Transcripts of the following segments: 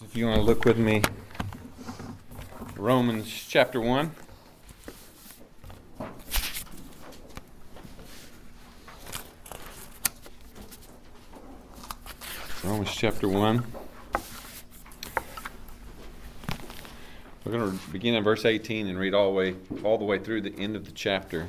If you want to look with me, Romans chapter 1. Romans chapter 1. We're going to begin in verse 18 and read all the way all the way through the end of the chapter.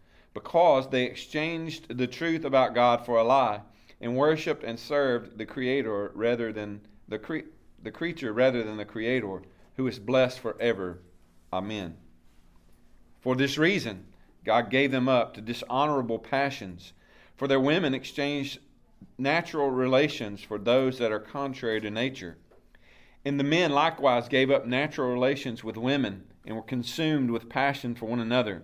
because they exchanged the truth about God for a lie, and worshipped and served the Creator rather than the, cre- the creature rather than the Creator, who is blessed forever. Amen. For this reason, God gave them up to dishonorable passions. For their women exchanged natural relations for those that are contrary to nature. And the men likewise gave up natural relations with women and were consumed with passion for one another,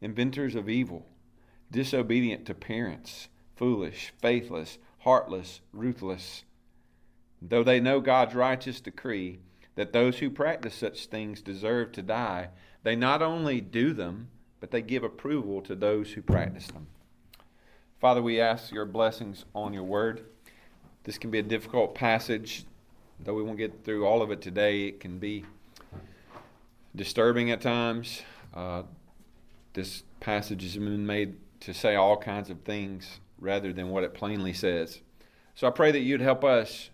inventors of evil, disobedient to parents, foolish, faithless, heartless, ruthless. Though they know God's righteous decree that those who practice such things deserve to die, they not only do them, but they give approval to those who practice them. Father, we ask your blessings on your word. This can be a difficult passage, though we won't get through all of it today. It can be disturbing at times. Uh, this passage has been made to say all kinds of things rather than what it plainly says. So I pray that you'd help us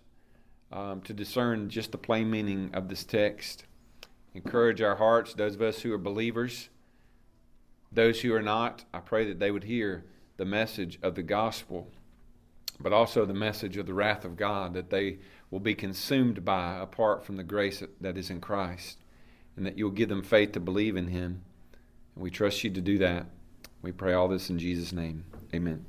um, to discern just the plain meaning of this text. Encourage our hearts, those of us who are believers those who are not, I pray that they would hear the message of the gospel, but also the message of the wrath of God that they will be consumed by apart from the grace that is in Christ, and that you'll give them faith to believe in Him. And we trust you to do that. We pray all this in Jesus' name. Amen.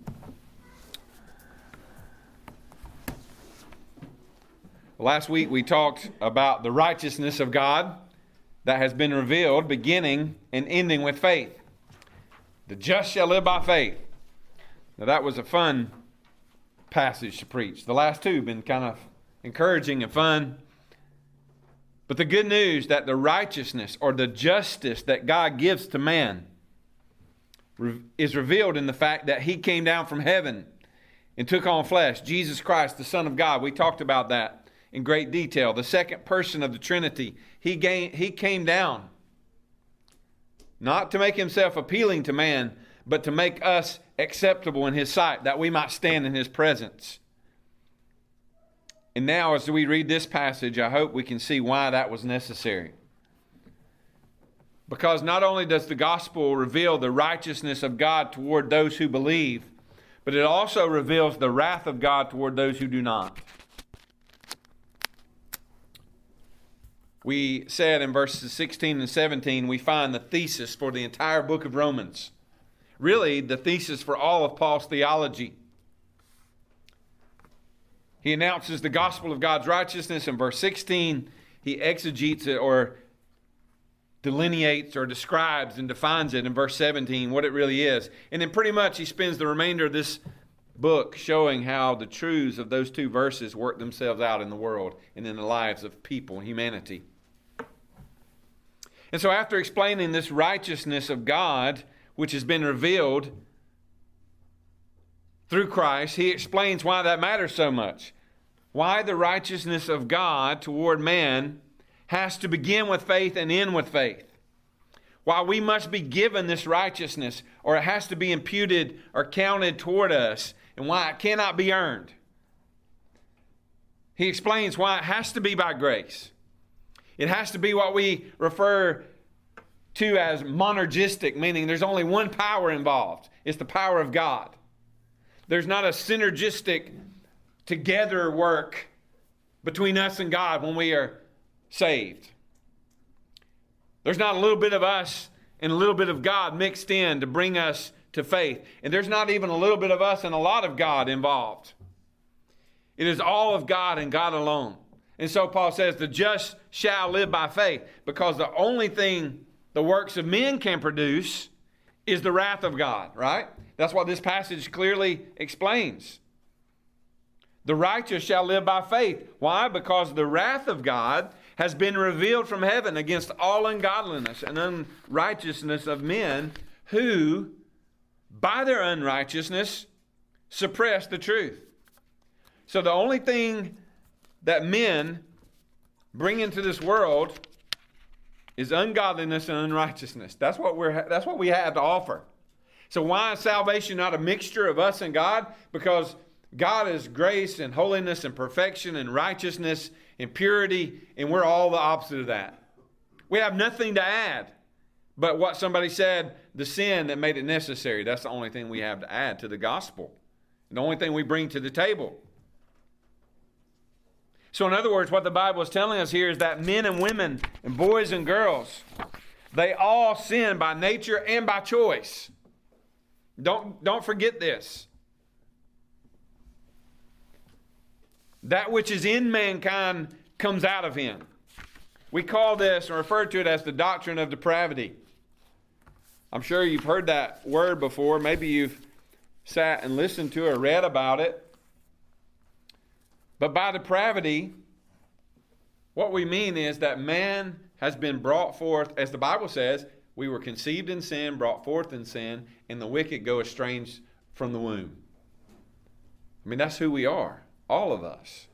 Last week we talked about the righteousness of God that has been revealed, beginning and ending with faith. The just shall live by faith. Now, that was a fun passage to preach. The last two have been kind of encouraging and fun. But the good news that the righteousness or the justice that God gives to man is revealed in the fact that he came down from heaven and took on flesh. Jesus Christ, the Son of God. We talked about that in great detail. The second person of the Trinity. He, he came down not to make himself appealing to man, but to make us acceptable in his sight, that we might stand in his presence. And now, as we read this passage, I hope we can see why that was necessary. Because not only does the gospel reveal the righteousness of God toward those who believe, but it also reveals the wrath of God toward those who do not. we said in verses 16 and 17, we find the thesis for the entire book of Romans. Really, the thesis for all of Paul's theology. He announces the gospel of God's righteousness in verse 16. He exegetes it or delineates or describes and defines it in verse 17, what it really is. And then pretty much he spends the remainder of this book showing how the truths of those two verses work themselves out in the world and in the lives of people, humanity. And so, after explaining this righteousness of God, which has been revealed through Christ, he explains why that matters so much. Why the righteousness of God toward man has to begin with faith and end with faith. Why we must be given this righteousness, or it has to be imputed or counted toward us, and why it cannot be earned. He explains why it has to be by grace. It has to be what we refer to as monergistic, meaning there's only one power involved it's the power of God. There's not a synergistic together work between us and God when we are saved. There's not a little bit of us and a little bit of God mixed in to bring us to faith. And there's not even a little bit of us and a lot of God involved. It is all of God and God alone. And so Paul says, the just shall live by faith, because the only thing the works of men can produce is the wrath of God, right? That's what this passage clearly explains. The righteous shall live by faith. Why? Because the wrath of God has been revealed from heaven against all ungodliness and unrighteousness of men who, by their unrighteousness, suppress the truth. So the only thing that men bring into this world is ungodliness and unrighteousness. That's what we're that's what we have to offer. So why is salvation not a mixture of us and God? Because God is grace and holiness and perfection and righteousness and purity, and we're all the opposite of that. We have nothing to add but what somebody said, the sin that made it necessary. That's the only thing we have to add to the gospel. The only thing we bring to the table. So, in other words, what the Bible is telling us here is that men and women and boys and girls, they all sin by nature and by choice. Don't, don't forget this. That which is in mankind comes out of him. We call this and refer to it as the doctrine of depravity. I'm sure you've heard that word before. Maybe you've sat and listened to or read about it. But by depravity, what we mean is that man has been brought forth, as the Bible says, we were conceived in sin, brought forth in sin, and the wicked go estranged from the womb. I mean, that's who we are, all of us.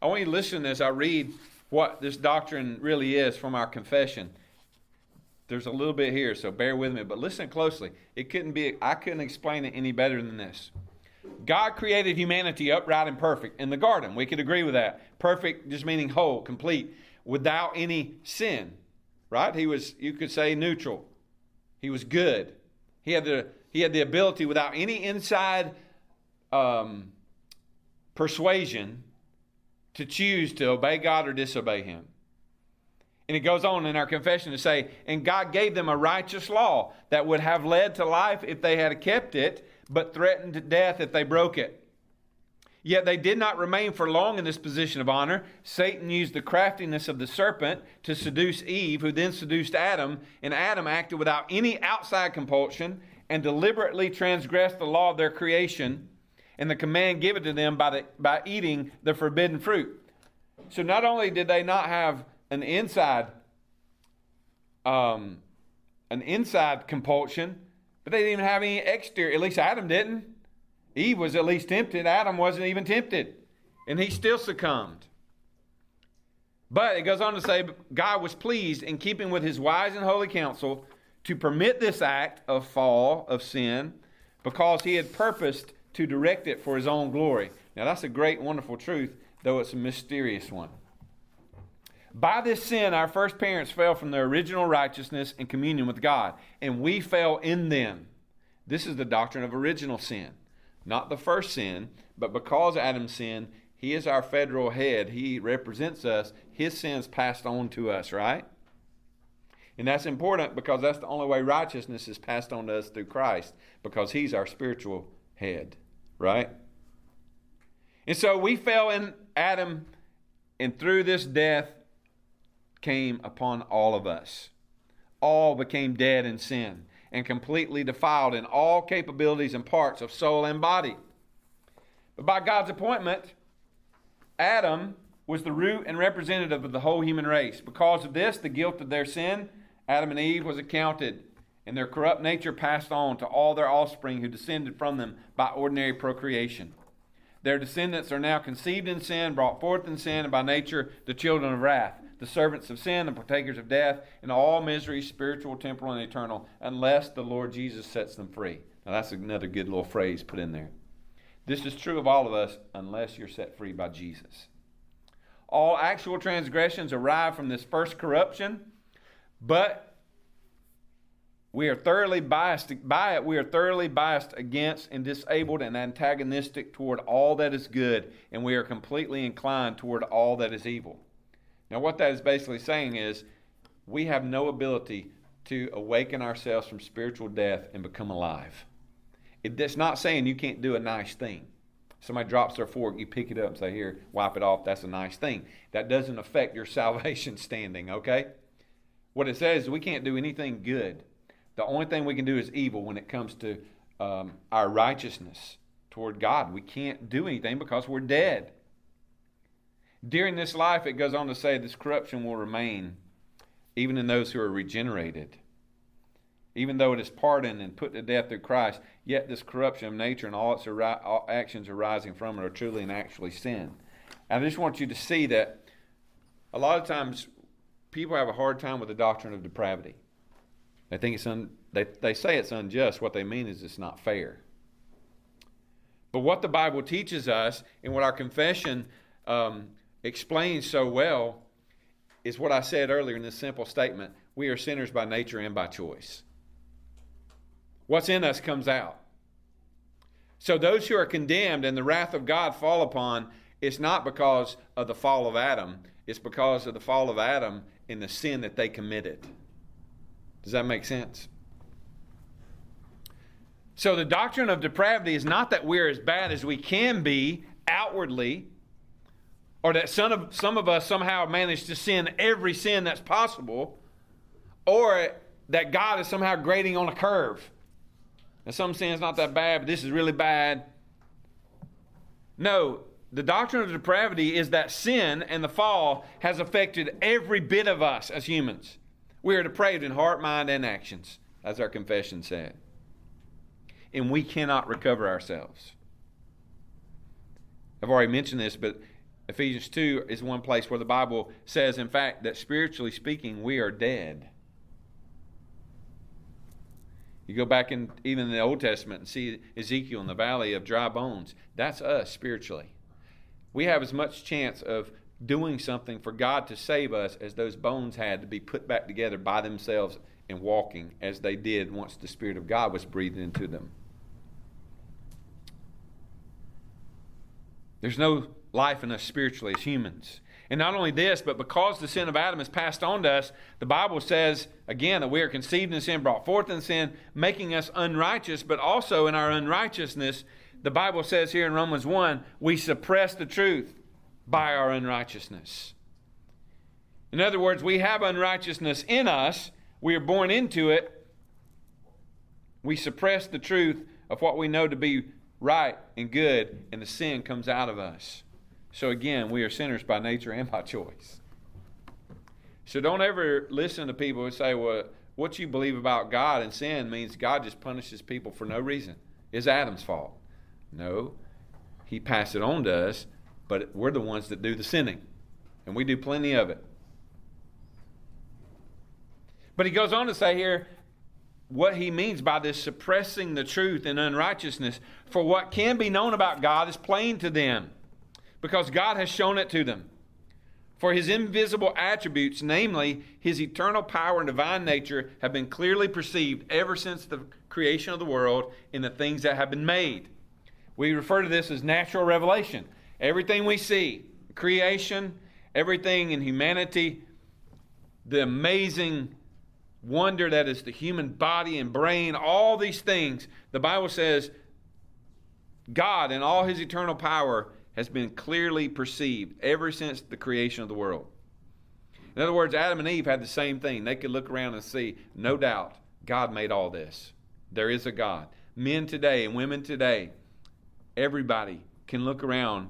I want you to listen as I read what this doctrine really is from our confession. There's a little bit here, so bear with me, but listen closely. It couldn't be, I couldn't explain it any better than this. God created humanity upright and perfect in the garden. We could agree with that. Perfect just meaning whole, complete, without any sin. Right? He was you could say neutral. He was good. He had the he had the ability without any inside um, persuasion to choose to obey God or disobey him. And it goes on in our confession to say, and God gave them a righteous law that would have led to life if they had kept it, but threatened death if they broke it. Yet they did not remain for long in this position of honor. Satan used the craftiness of the serpent to seduce Eve, who then seduced Adam, and Adam acted without any outside compulsion and deliberately transgressed the law of their creation and the command given to them by, the, by eating the forbidden fruit. So not only did they not have an inside um, an inside compulsion, but they didn't even have any exterior. At least Adam didn't. Eve was at least tempted. Adam wasn't even tempted, and he still succumbed. But it goes on to say God was pleased in keeping with his wise and holy counsel to permit this act of fall, of sin, because he had purposed to direct it for his own glory. Now, that's a great, wonderful truth, though it's a mysterious one. By this sin, our first parents fell from their original righteousness and communion with God, and we fell in them. This is the doctrine of original sin. Not the first sin, but because Adam sinned, he is our federal head. He represents us. His sins passed on to us, right? And that's important because that's the only way righteousness is passed on to us through Christ, because he's our spiritual head, right? And so we fell in Adam, and through this death, came upon all of us. All became dead in sin and completely defiled in all capabilities and parts of soul and body. But by God's appointment, Adam was the root and representative of the whole human race. Because of this, the guilt of their sin, Adam and Eve was accounted, and their corrupt nature passed on to all their offspring who descended from them by ordinary procreation. Their descendants are now conceived in sin, brought forth in sin, and by nature the children of wrath, the servants of sin, and partakers of death, and all misery, spiritual, temporal, and eternal, unless the Lord Jesus sets them free. Now that's another good little phrase put in there. This is true of all of us unless you're set free by Jesus. All actual transgressions arrive from this first corruption, but we are thoroughly biased by it. We are thoroughly biased against and disabled and antagonistic toward all that is good, and we are completely inclined toward all that is evil. Now, what that is basically saying is we have no ability to awaken ourselves from spiritual death and become alive. It's not saying you can't do a nice thing. Somebody drops their fork, you pick it up and say, Here, wipe it off. That's a nice thing. That doesn't affect your salvation standing, okay? What it says is we can't do anything good the only thing we can do is evil when it comes to um, our righteousness toward God. We can't do anything because we're dead. During this life, it goes on to say this corruption will remain even in those who are regenerated. Even though it is pardoned and put to death through Christ, yet this corruption of nature and all its all actions arising from it are truly and actually sin. And I just want you to see that a lot of times people have a hard time with the doctrine of depravity. They think it's un, they, they say it's unjust. What they mean is it's not fair. But what the Bible teaches us and what our confession um, explains so well is what I said earlier in this simple statement we are sinners by nature and by choice. What's in us comes out. So those who are condemned and the wrath of God fall upon, it's not because of the fall of Adam, it's because of the fall of Adam and the sin that they committed. Does that make sense? So the doctrine of depravity is not that we're as bad as we can be outwardly, or that some of, some of us somehow manage to sin every sin that's possible, or that God is somehow grading on a curve. And some sin's not that bad, but this is really bad. No, the doctrine of depravity is that sin and the fall has affected every bit of us as humans. We are depraved in heart, mind, and actions, as our confession said. And we cannot recover ourselves. I've already mentioned this, but Ephesians 2 is one place where the Bible says, in fact, that spiritually speaking, we are dead. You go back in even in the Old Testament and see Ezekiel in the valley of dry bones. That's us spiritually. We have as much chance of doing something for God to save us as those bones had to be put back together by themselves and walking as they did once the Spirit of God was breathed into them. There's no life in us spiritually as humans. And not only this, but because the sin of Adam is passed on to us, the Bible says, again, that we are conceived in sin, brought forth in sin, making us unrighteous, but also in our unrighteousness, the Bible says here in Romans 1, we suppress the truth by our unrighteousness. In other words, we have unrighteousness in us, we are born into it. We suppress the truth of what we know to be right and good, and the sin comes out of us. So again, we are sinners by nature and by choice. So don't ever listen to people who say, well, what you believe about God and sin means God just punishes people for no reason. It's Adam's fault. No, he passed it on to us but we're the ones that do the sinning, and we do plenty of it. But he goes on to say here what he means by this suppressing the truth and unrighteousness. For what can be known about God is plain to them, because God has shown it to them. For his invisible attributes, namely his eternal power and divine nature, have been clearly perceived ever since the creation of the world in the things that have been made. We refer to this as natural revelation. Everything we see, creation, everything in humanity, the amazing wonder that is the human body and brain, all these things, the Bible says God in all his eternal power has been clearly perceived ever since the creation of the world. In other words, Adam and Eve had the same thing. They could look around and see, no doubt, God made all this. There is a God. Men today and women today, everybody can look around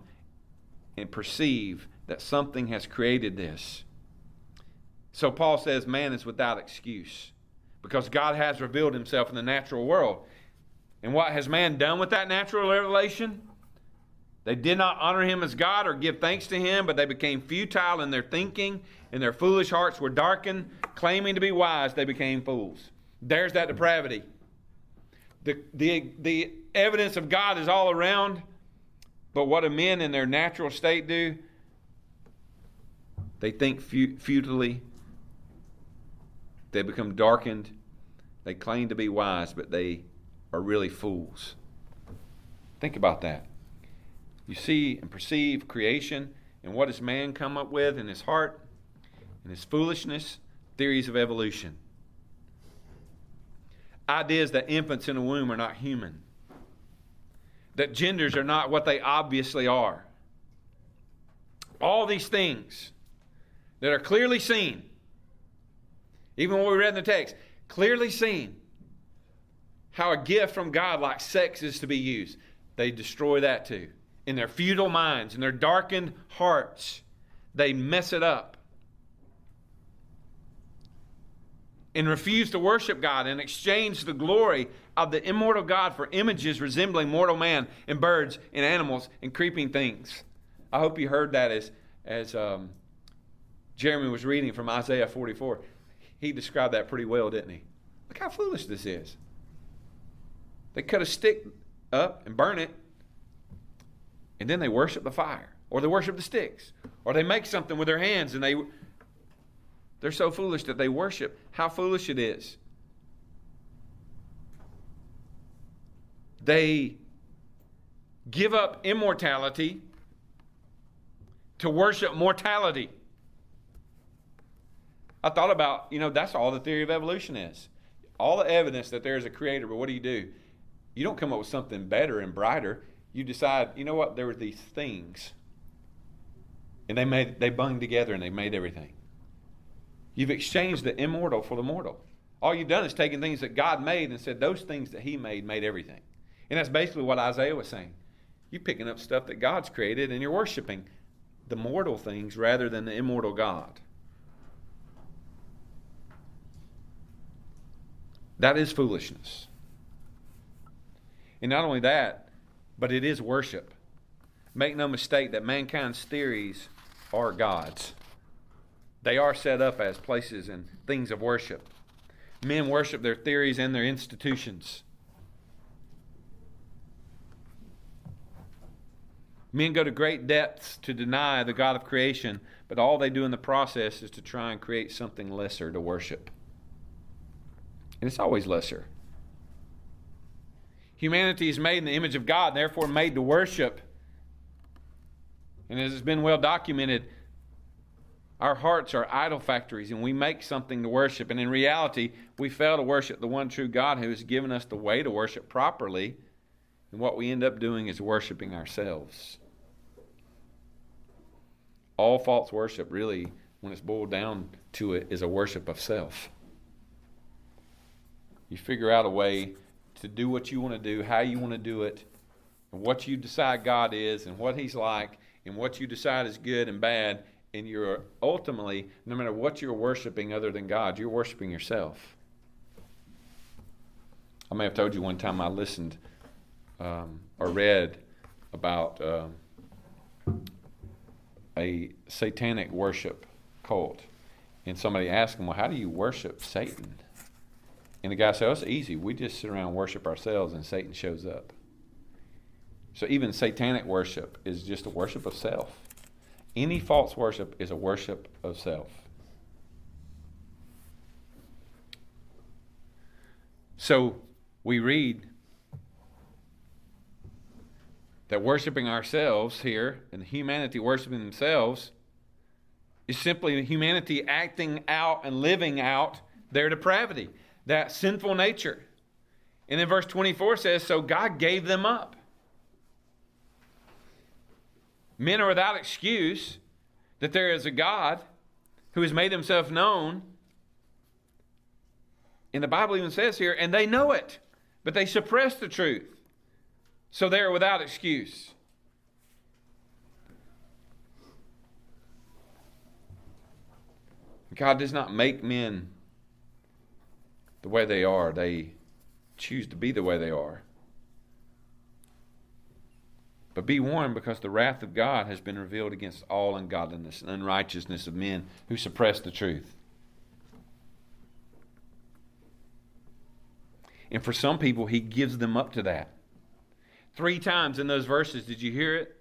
and perceive that something has created this. So Paul says man is without excuse because God has revealed himself in the natural world. And what has man done with that natural revelation? They did not honor him as God or give thanks to him, but they became futile in their thinking, and their foolish hearts were darkened. Claiming to be wise, they became fools. There's that depravity. The, the, the evidence of God is all around, but what do men in their natural state do? They think futilely, they become darkened, they claim to be wise, but they are really fools. Think about that. You see and perceive creation, and what does man come up with in his heart? In his foolishness, theories of evolution. Ideas that infants in a womb are not human, that genders are not what they obviously are. All these things that are clearly seen, even what we read in the text, clearly seen how a gift from God like sex is to be used. They destroy that too in their futile minds, in their darkened hearts, they mess it up. And refuse to worship God and exchange the glory of the immortal God for images resembling mortal man and birds and animals and creeping things. I hope you heard that as, as um, Jeremy was reading from Isaiah 44. He described that pretty well, didn't he? Look how foolish this is. They cut a stick up and burn it and then they worship the fire or they worship the sticks or they make something with their hands and they they're so foolish that they worship. How foolish it is. They give up immortality to worship mortality. I thought about you know that's all the theory of evolution is. All the evidence that there is a creator but what do you do? You don't come up with something better and brighter you decide, you know what, there were these things. And they made they bung together and they made everything. You've exchanged the immortal for the mortal. All you've done is taken things that God made and said those things that He made made everything. And that's basically what Isaiah was saying. You're picking up stuff that God's created and you're worshiping the mortal things rather than the immortal God. That is foolishness. And not only that, but it is worship. Make no mistake that mankind's theories are God's. They are set up as places and things of worship. Men worship their theories and their institutions. Men go to great depths to deny the God of creation, but all they do in the process is to try and create something lesser to worship. And it's always lesser. Humanity is made in the image of God, therefore made to worship. And as it's been well documented, our hearts are idol factories, and we make something to worship. And in reality, we fail to worship the one true God who has given us the way to worship properly. And what we end up doing is worshiping ourselves. All false worship, really, when it's boiled down to it, is a worship of self. You figure out a way to do what you want to do, how you want to do it, and what you decide God is, and what He's like, and what you decide is good and bad. And you're ultimately, no matter what you're worshiping other than God, you're worshiping yourself. I may have told you one time I listened um, or read about uh, a satanic worship cult. And somebody asked him, Well, how do you worship Satan? And the guy said, oh, it's easy. We just sit around and worship ourselves and Satan shows up. So even satanic worship is just a worship of self. Any false worship is a worship of self. So we read that worshiping ourselves here and humanity worshiping themselves is simply humanity acting out and living out their depravity that sinful nature. And then verse 24 says, So God gave them up. Men are without excuse that there is a God who has made himself known. And the Bible even says here, and they know it, but they suppress the truth. So they are without excuse. God does not make men the way they are, they choose to be the way they are. But be warned because the wrath of God has been revealed against all ungodliness and unrighteousness of men who suppress the truth. And for some people, he gives them up to that. Three times in those verses, did you hear it?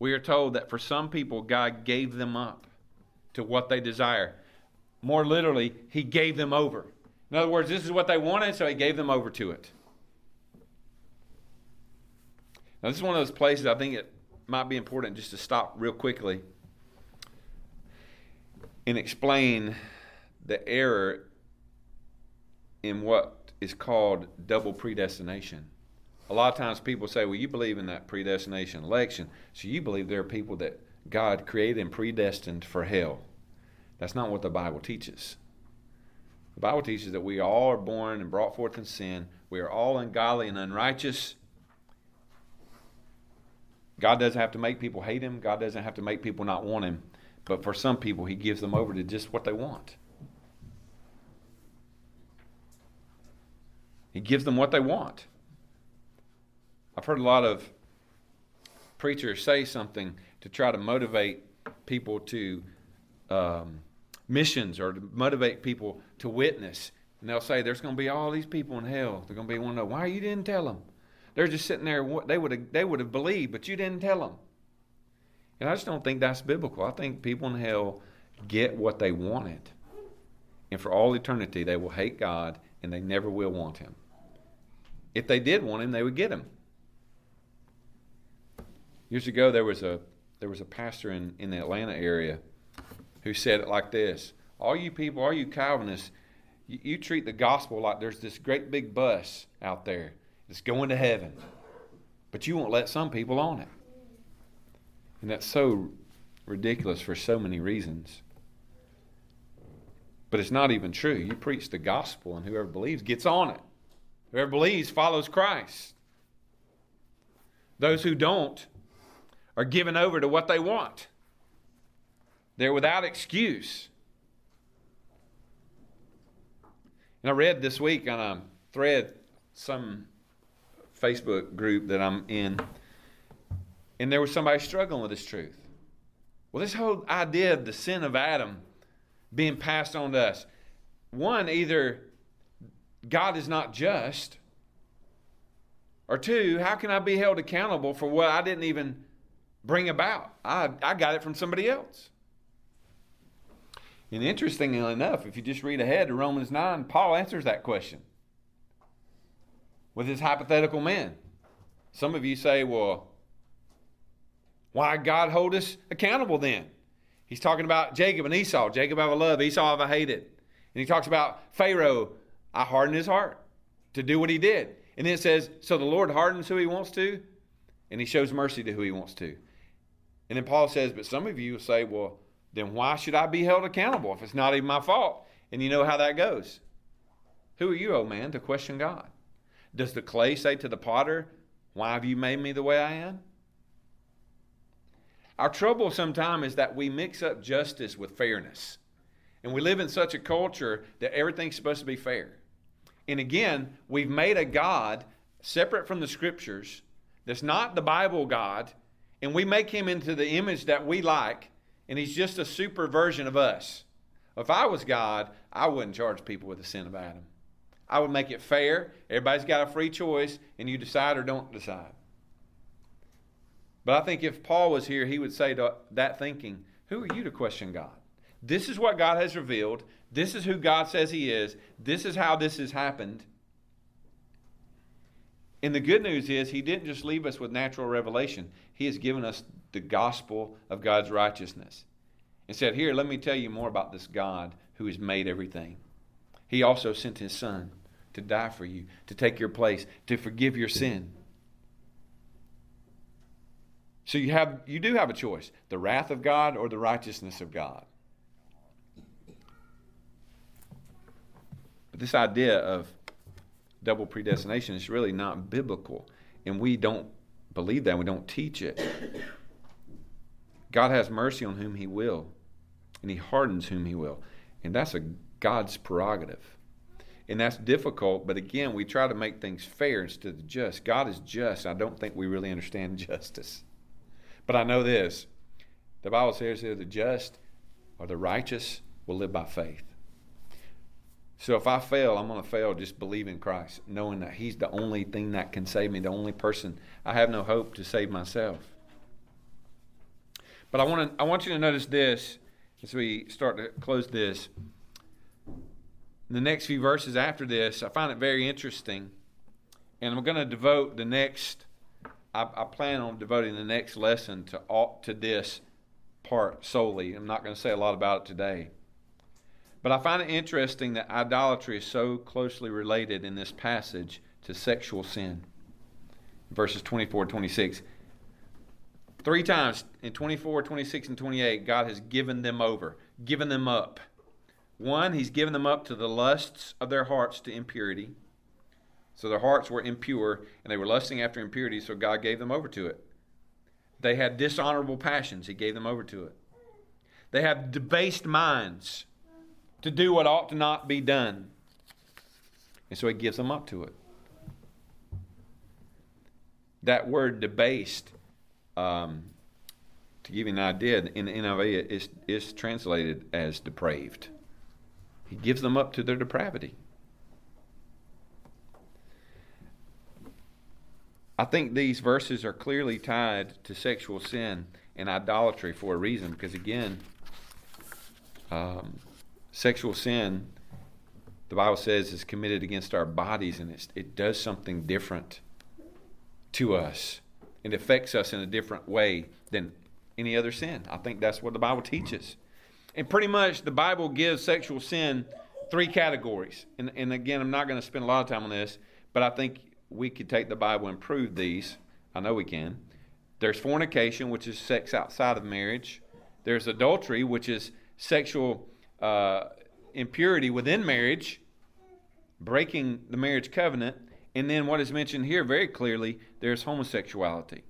We are told that for some people, God gave them up to what they desire. More literally, he gave them over. In other words, this is what they wanted, so he gave them over to it. Now, this is one of those places I think it might be important just to stop real quickly and explain the error in what is called double predestination. A lot of times people say, well, you believe in that predestination election, so you believe there are people that God created and predestined for hell. That's not what the Bible teaches. The Bible teaches that we all are born and brought forth in sin. We are all ungodly and unrighteous. God doesn't have to make people hate him. God doesn't have to make people not want him. But for some people, he gives them over to just what they want. He gives them what they want. I've heard a lot of preachers say something to try to motivate people to um, missions or to motivate people to witness. And they'll say, There's going to be all these people in hell. They're going to be one of why you didn't tell them? They're just sitting there. They would have they would have believed, but you didn't tell them. And I just don't think that's biblical. I think people in hell get what they wanted, and for all eternity they will hate God and they never will want Him. If they did want Him, they would get Him. Years ago, there was a there was a pastor in, in the Atlanta area who said it like this: All you people, all you Calvinists, you, you treat the gospel like there's this great big bus out there it's going to heaven. But you won't let some people on it. And that's so ridiculous for so many reasons. But it's not even true. You preach the gospel, and whoever believes gets on it. Whoever believes follows Christ. Those who don't are given over to what they want. They're without excuse. And I read this week on a thread some Facebook group that I'm in, and there was somebody struggling with this truth. Well, this whole idea of the sin of Adam being passed on to us, one, either God is not just, or two, how can I be held accountable for what I didn't even bring about? I, I got it from somebody else. And interestingly enough, if you just read ahead to Romans 9, Paul answers that question with his hypothetical men. Some of you say, well, why God hold us accountable then? He's talking about Jacob and Esau. Jacob have a love, Esau have a hated. And he talks about Pharaoh, I hardened his heart to do what he did. And then it says, so the Lord hardens who he wants to, and he shows mercy to who he wants to. And then Paul says, but some of you will say, well, then why should I be held accountable if it's not even my fault? And you know how that goes. Who are you, old man, to question God? Does the clay say to the potter, Why have you made me the way I am? Our trouble sometimes is that we mix up justice with fairness. And we live in such a culture that everything's supposed to be fair. And again, we've made a God separate from the scriptures that's not the Bible God, and we make him into the image that we like, and he's just a super version of us. If I was God, I wouldn't charge people with the sin of Adam. I would make it fair. Everybody's got a free choice, and you decide or don't decide. But I think if Paul was here, he would say to that thinking, Who are you to question God? This is what God has revealed. This is who God says He is. This is how this has happened. And the good news is, He didn't just leave us with natural revelation, He has given us the gospel of God's righteousness. And said, Here, let me tell you more about this God who has made everything. He also sent his son to die for you, to take your place, to forgive your sin. So you have you do have a choice, the wrath of God or the righteousness of God. But this idea of double predestination is really not biblical, and we don't believe that, we don't teach it. God has mercy on whom he will. and he hardens whom he will. And that's a God's prerogative. And that's difficult, but again, we try to make things fair instead of just. God is just. I don't think we really understand justice. But I know this the Bible says that the just or the righteous will live by faith. So if I fail, I'm going to fail just believing Christ, knowing that He's the only thing that can save me, the only person. I have no hope to save myself. But I want to, I want you to notice this as we start to close this. In the next few verses after this, I find it very interesting, and I'm going to devote the next. I, I plan on devoting the next lesson to all, to this part solely. I'm not going to say a lot about it today. But I find it interesting that idolatry is so closely related in this passage to sexual sin. Verses 24 26. Three times in 24, 26, and 28, God has given them over, given them up. One, He's given them up to the lusts of their hearts to impurity. So their hearts were impure, and they were lusting after impurity, so God gave them over to it. They had dishonorable passions, He gave them over to it. They have debased minds to do what ought to not be done. And so He gives them up to it. That word debased um, to give you an idea, in the NIV, is, is translated as depraved. He gives them up to their depravity. I think these verses are clearly tied to sexual sin and idolatry for a reason, because again, um, sexual sin, the Bible says, is committed against our bodies, and it does something different to us it affects us in a different way than any other sin. I think that's what the Bible teaches. And pretty much the Bible gives sexual sin three categories. And, and again, I'm not going to spend a lot of time on this, but I think we could take the Bible and prove these. I know we can. There's fornication, which is sex outside of marriage. There's adultery, which is sexual uh, impurity within marriage, breaking the marriage covenant. And then what is mentioned here very clearly, there's homosexuality.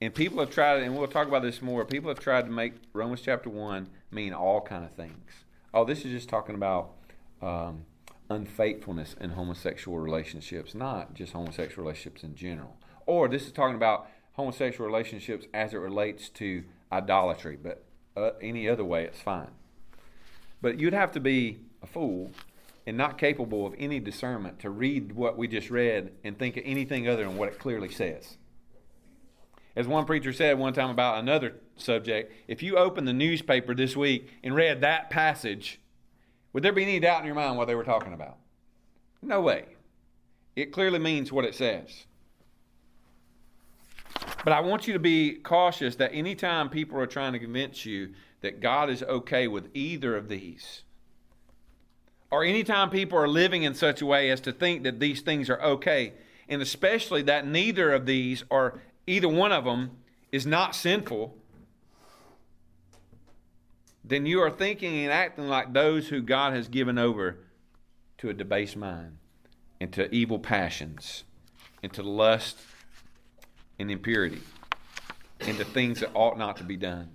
And people have tried, and we'll talk about this more. People have tried to make Romans chapter one mean all kind of things. Oh, this is just talking about um, unfaithfulness in homosexual relationships, not just homosexual relationships in general. Or this is talking about homosexual relationships as it relates to idolatry, but uh, any other way, it's fine. But you'd have to be a fool and not capable of any discernment to read what we just read and think of anything other than what it clearly says. As one preacher said one time about another subject, if you opened the newspaper this week and read that passage, would there be any doubt in your mind what they were talking about? No way. It clearly means what it says. But I want you to be cautious that anytime people are trying to convince you that God is okay with either of these, or anytime people are living in such a way as to think that these things are okay, and especially that neither of these or either one of them is not sinful, then you are thinking and acting like those who God has given over to a debased mind, into evil passions, into lust and impurity, into things that ought not to be done.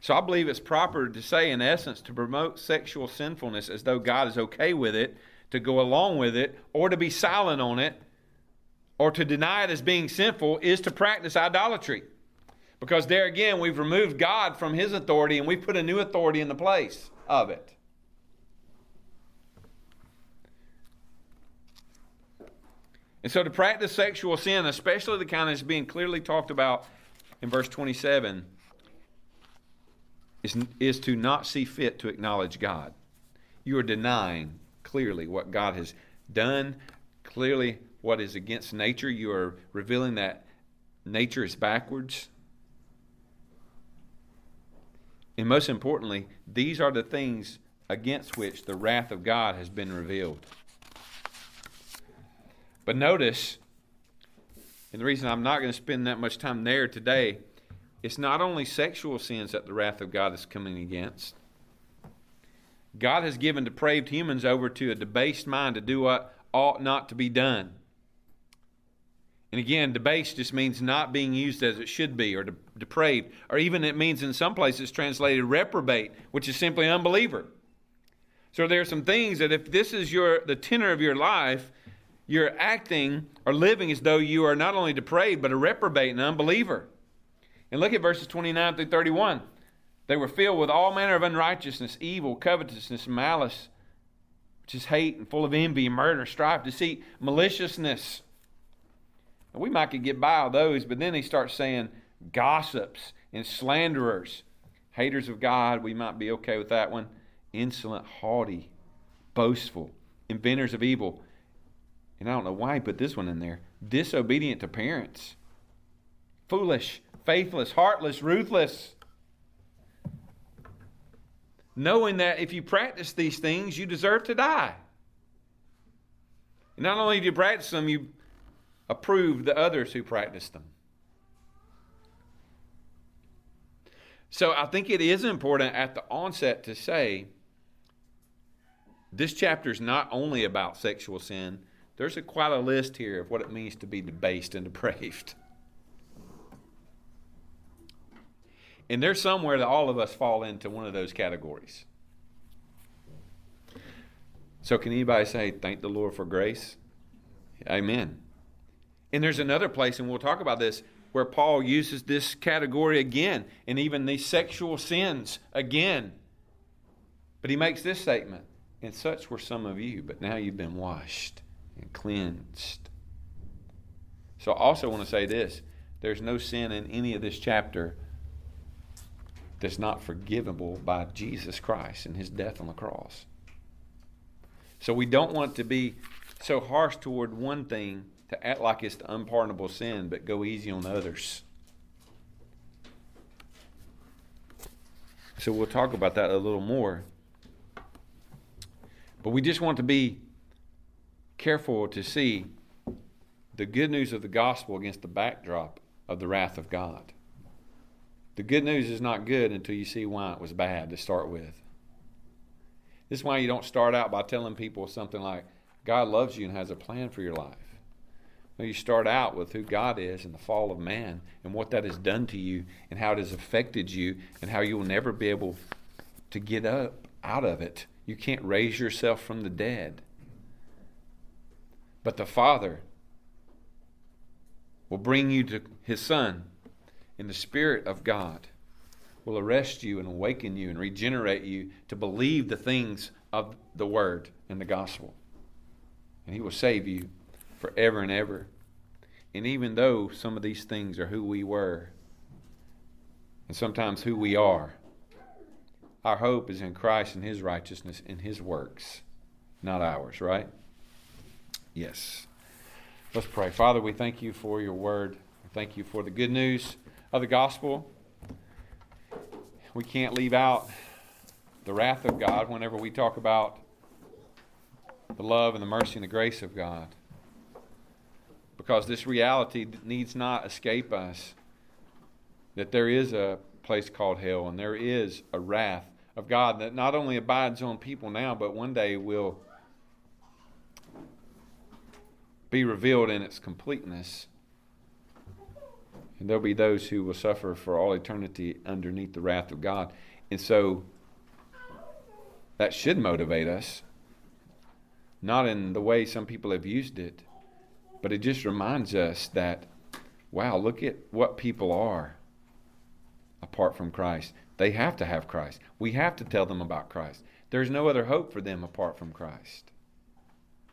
So I believe it's proper to say, in essence, to promote sexual sinfulness as though God is okay with it, to go along with it, or to be silent on it, or to deny it as being sinful, is to practice idolatry. Because there again, we've removed God from his authority and we've put a new authority in the place of it. And so to practice sexual sin, especially the kind that's being clearly talked about in verse 27, is, is to not see fit to acknowledge God. You are denying clearly what God has done, clearly what is against nature. You are revealing that nature is backwards. And most importantly, these are the things against which the wrath of God has been revealed. But notice, and the reason I'm not going to spend that much time there today it's not only sexual sins that the wrath of God is coming against. God has given depraved humans over to a debased mind to do what ought not to be done. And again, debased just means not being used as it should be, or de- depraved, or even it means in some places translated reprobate, which is simply unbeliever. So there are some things that if this is your the tenor of your life, you're acting or living as though you are not only depraved but a reprobate and unbeliever. And look at verses 29 through 31. They were filled with all manner of unrighteousness, evil, covetousness, malice, which is hate and full of envy, murder, strife, deceit, maliciousness. And we might could get by all those, but then he starts saying gossips and slanderers, haters of God. We might be okay with that one insolent, haughty, boastful, inventors of evil. And I don't know why he put this one in there disobedient to parents, foolish, faithless, heartless, ruthless. Knowing that if you practice these things, you deserve to die. And not only do you practice them, you approve the others who practice them. So I think it is important at the onset to say this chapter is not only about sexual sin, there's a, quite a list here of what it means to be debased and depraved. And there's somewhere that all of us fall into one of those categories. So, can anybody say, Thank the Lord for grace? Amen. And there's another place, and we'll talk about this, where Paul uses this category again, and even these sexual sins again. But he makes this statement and such were some of you, but now you've been washed and cleansed. So I also want to say this there's no sin in any of this chapter that's not forgivable by Jesus Christ and his death on the cross. So we don't want to be so harsh toward one thing to act like it's the unpardonable sin, but go easy on others. So we'll talk about that a little more. But we just want to be careful to see the good news of the gospel against the backdrop of the wrath of God. The good news is not good until you see why it was bad to start with. This is why you don't start out by telling people something like, God loves you and has a plan for your life. Well, you start out with who God is and the fall of man and what that has done to you and how it has affected you and how you will never be able to get up out of it you can't raise yourself from the dead. But the Father will bring you to His Son in the Spirit of God, will arrest you and awaken you and regenerate you to believe the things of the Word and the gospel. And He will save you forever and ever. And even though some of these things are who we were, and sometimes who we are, our hope is in Christ and His righteousness and His works, not ours, right? Yes. Let's pray. Father, we thank you for your word. Thank you for the good news of the gospel. We can't leave out the wrath of God whenever we talk about the love and the mercy and the grace of God. Because this reality needs not escape us that there is a place called hell and there is a wrath of God that not only abides on people now, but one day will be revealed in its completeness. And there'll be those who will suffer for all eternity underneath the wrath of God. And so that should motivate us, not in the way some people have used it, but it just reminds us that, wow, look at what people are apart from Christ. They have to have Christ. We have to tell them about Christ. There's no other hope for them apart from Christ.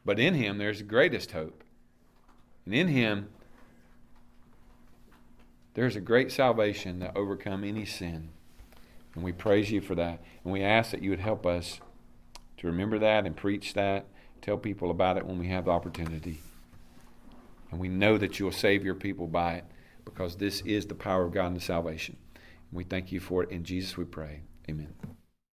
But in Him, there's the greatest hope. And in Him, there's a great salvation that overcome any sin. And we praise you for that. And we ask that you would help us to remember that and preach that, tell people about it when we have the opportunity. And we know that you'll save your people by it because this is the power of God and the salvation. And we thank you for it. In Jesus we pray. Amen.